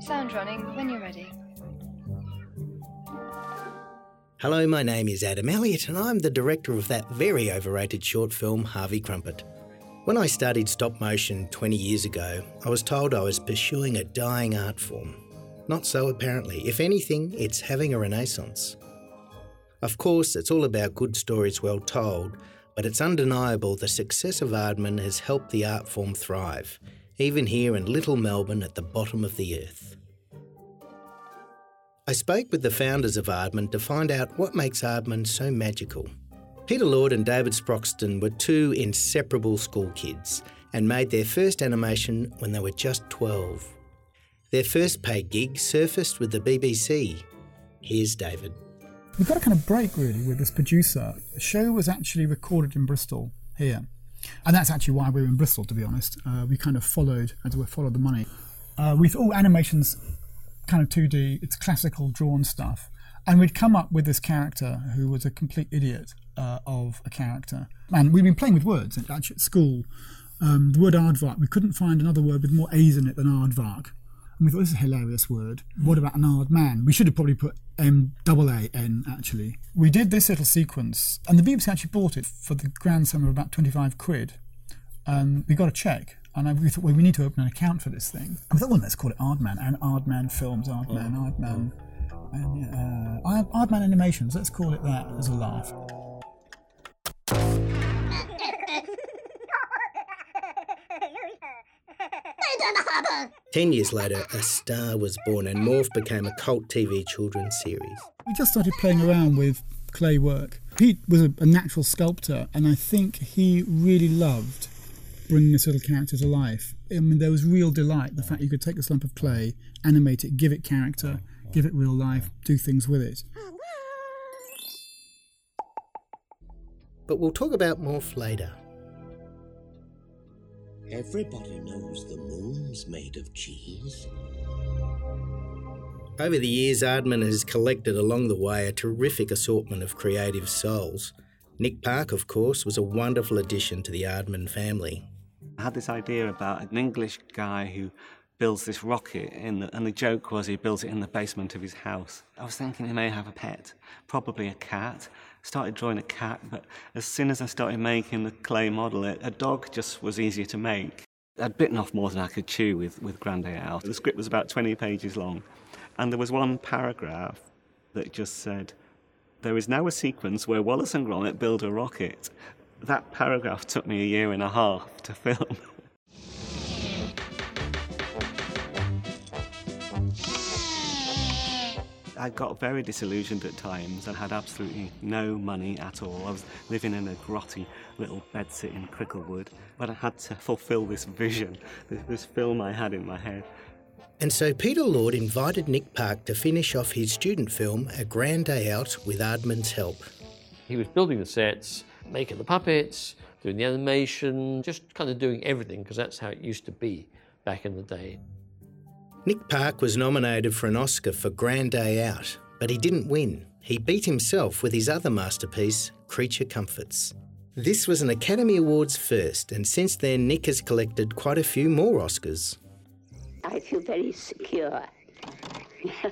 Sound running when you're ready. Hello, my name is Adam Elliot, and I'm the director of that very overrated short film, Harvie Krumpet. When I studied stop motion 20 years ago, I was told I was pursuing a dying art form. Not so, apparently. If anything, it's having a renaissance. Of course, it's all about good stories well told, but it's undeniable the success of Aardman has helped the art form thrive, even here in Little Melbourne at the bottom of the earth. I spoke with the founders of Aardman to find out what makes Aardman so magical. Peter Lord and David Sproxton were two inseparable school kids and made their first animation when they were just 12. Their first paid gig surfaced with the BBC. Here's David. We got a kind of break really with this producer. The show was actually recorded in Bristol here, and that's actually why we were in Bristol. To be honest, uh, we kind of followed as we followed the money. Uh, we thought, animations, kind of 2D. It's classical drawn stuff, and we'd come up with this character who was a complete idiot uh, of a character. And we'd been playing with words actually at school. Um, the word aardvark, we couldn't find another word with more A's in it than aardvark. And we thought this is a hilarious word. What about an odd man? We should have probably put M double A N actually. We did this little sequence, and the BBC actually bought it for the grand sum of about twenty five quid. And we got a check, and I, we thought, well, we need to open an account for this thing. And we thought, well, let's call it Aardman and Aardman Films, Aardman, Aardman, and, uh, Aardman Animations. Let's call it that as a laugh. Ten years later, a star was born and Morph became a cult TV children's series. We just started playing around with clay work. Pete was a, a natural sculptor, and I think he really loved bringing this little character to life. I mean, there was real delight the fact you could take a lump of clay, animate it, give it character, give it real life, do things with it. But we'll talk about Morph later. Everybody knows the moon's made of cheese. Over the years, Aardman has collected along the way a terrific assortment of creative souls. Nick Park, of course, was a wonderful addition to the Aardman family. I had this idea about an English guy who builds this rocket, the, and the joke was he builds it in the basement of his house. I was thinking he may have a pet, probably a cat. Started drawing a cat, but as soon as I started making the clay model, it, a dog just was easier to make. I'd bitten off more than I could chew with, with Grand Day Out. The script was about 20 pages long, and there was one paragraph that just said, There is now a sequence where Wallace and Gromit build a rocket. That paragraph took me a year and a half to film. I got very disillusioned at times and had absolutely no money at all. I was living in a grotty little bedsit in Cricklewood, but I had to fulfill this vision, this film I had in my head. And so Peter Lord invited Nick Park to finish off his student film A Grand Day Out with Aardman's help. He was building the sets, making the puppets, doing the animation, just kind of doing everything because that's how it used to be back in the day. Nick Park was nominated for an Oscar for Grand Day Out, but he didn't win. He beat himself with his other masterpiece, Creature Comforts. This was an Academy Awards first, and since then, Nick has collected quite a few more Oscars. I feel very secure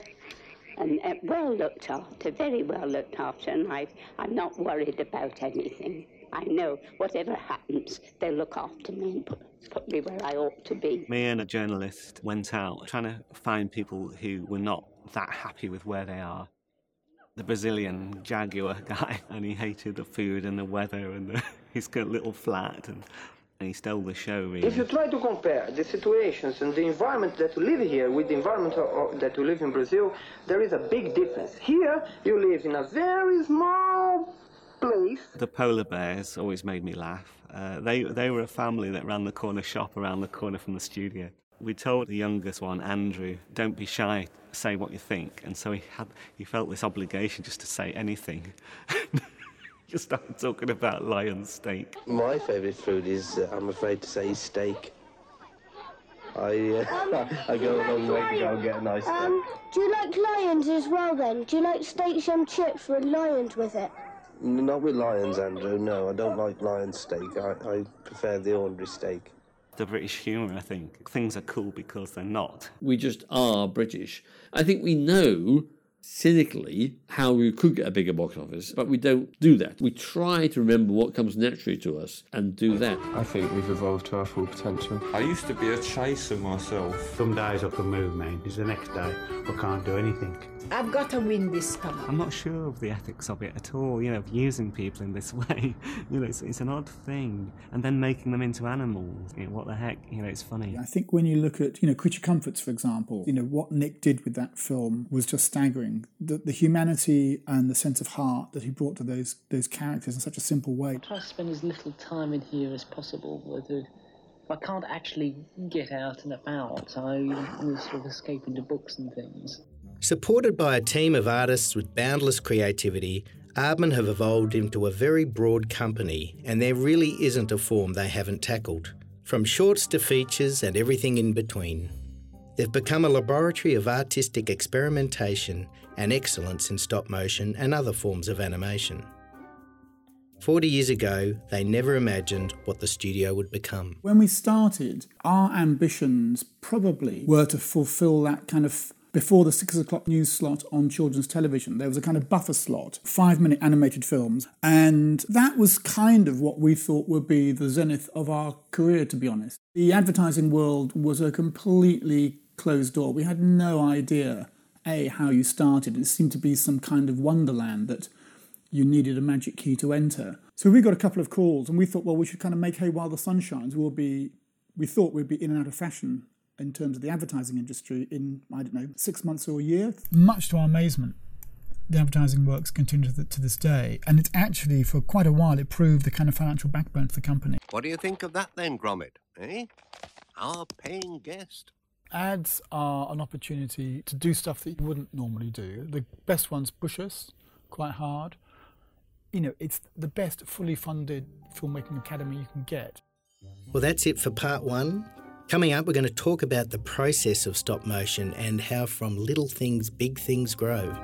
and uh, well looked after, very well looked after, and I, I'm not worried about anything. I know whatever happens, they'll look after me and put, put me where I ought to be. Me and a journalist went out trying to find people who were not that happy with where they are. The Brazilian Jaguar guy, and he hated the food and the weather and the, his little flat, and, and he stole the show. Really. If you try to compare the situations and the environment that we live here with the environment that we live in Brazil, there is a big difference. Here, you live in a very small place. The polar bears always made me laugh. Uh, they, they were a family that ran the corner shop around the corner from the studio. We told the youngest one, Andrew, don't be shy, say what you think. And so he, had, he felt this obligation just to say anything. just started talking about lion steak. My favourite food is, uh, I'm afraid to say, steak. I, uh, um, I go a long way to go and get a nice steak. Um, do you like lions as well then? Do you like steaks and chips with lions with it? Not with lions, Andrew. No, I don't like lion steak. I, I prefer the ordinary steak. The British humour, I think. Things are cool because they're not. We just are British. I think we know cynically how we could get a bigger box office, but we don't do that. We try to remember what comes naturally to us and do that. I think we've evolved to our full potential. I used to be a chaser myself. Some days I can move mountains, the next day I can't do anything. I've got to win this time. I'm not sure of the ethics of it at all, you know, of using people in this way. you know, it's, it's an odd thing. And then making them into animals. You know, what the heck? You know, it's funny. I think when you look at, you know, Creature Comforts, for example, you know, what Nick did with that film was just staggering. The, the humanity and the sense of heart that he brought to those those characters in such a simple way. I try to spend as little time in here as possible. Whether if I can't actually get out and about, I will sort of escape into books and things. Supported by a team of artists with boundless creativity, Aardman have evolved into a very broad company, and there really isn't a form they haven't tackled, from shorts to features and everything in between. They've become a laboratory of artistic experimentation and excellence in stop motion and other forms of animation. 40 years ago, they never imagined what the studio would become. When we started, our ambitions probably were to fulfill that kind of before the six o'clock news slot on children's television, there was a kind of buffer slot, five minute animated films. And that was kind of what we thought would be the zenith of our career, to be honest. The advertising world was a completely closed door. We had no idea, A, how you started. It seemed to be some kind of wonderland that you needed a magic key to enter. So we got a couple of calls and we thought, well, we should kind of make hay while the sun shines. We'll be, we thought we'd be in and out of fashion in terms of the advertising industry in, I don't know, six months or a year. Much to our amazement, the advertising works continue to, to, this day. And it's actually, for quite a while, it proved the kind of financial backbone for the company. What do you think of that then, Gromit? Eh? Our paying guest. Ads are an opportunity to do stuff that you wouldn't normally do. The best ones push us quite hard. You know, it's the best fully funded filmmaking academy you can get. Well, that's it for part one. Coming up, we're going to talk about the process of stop motion and how from little things big things grow.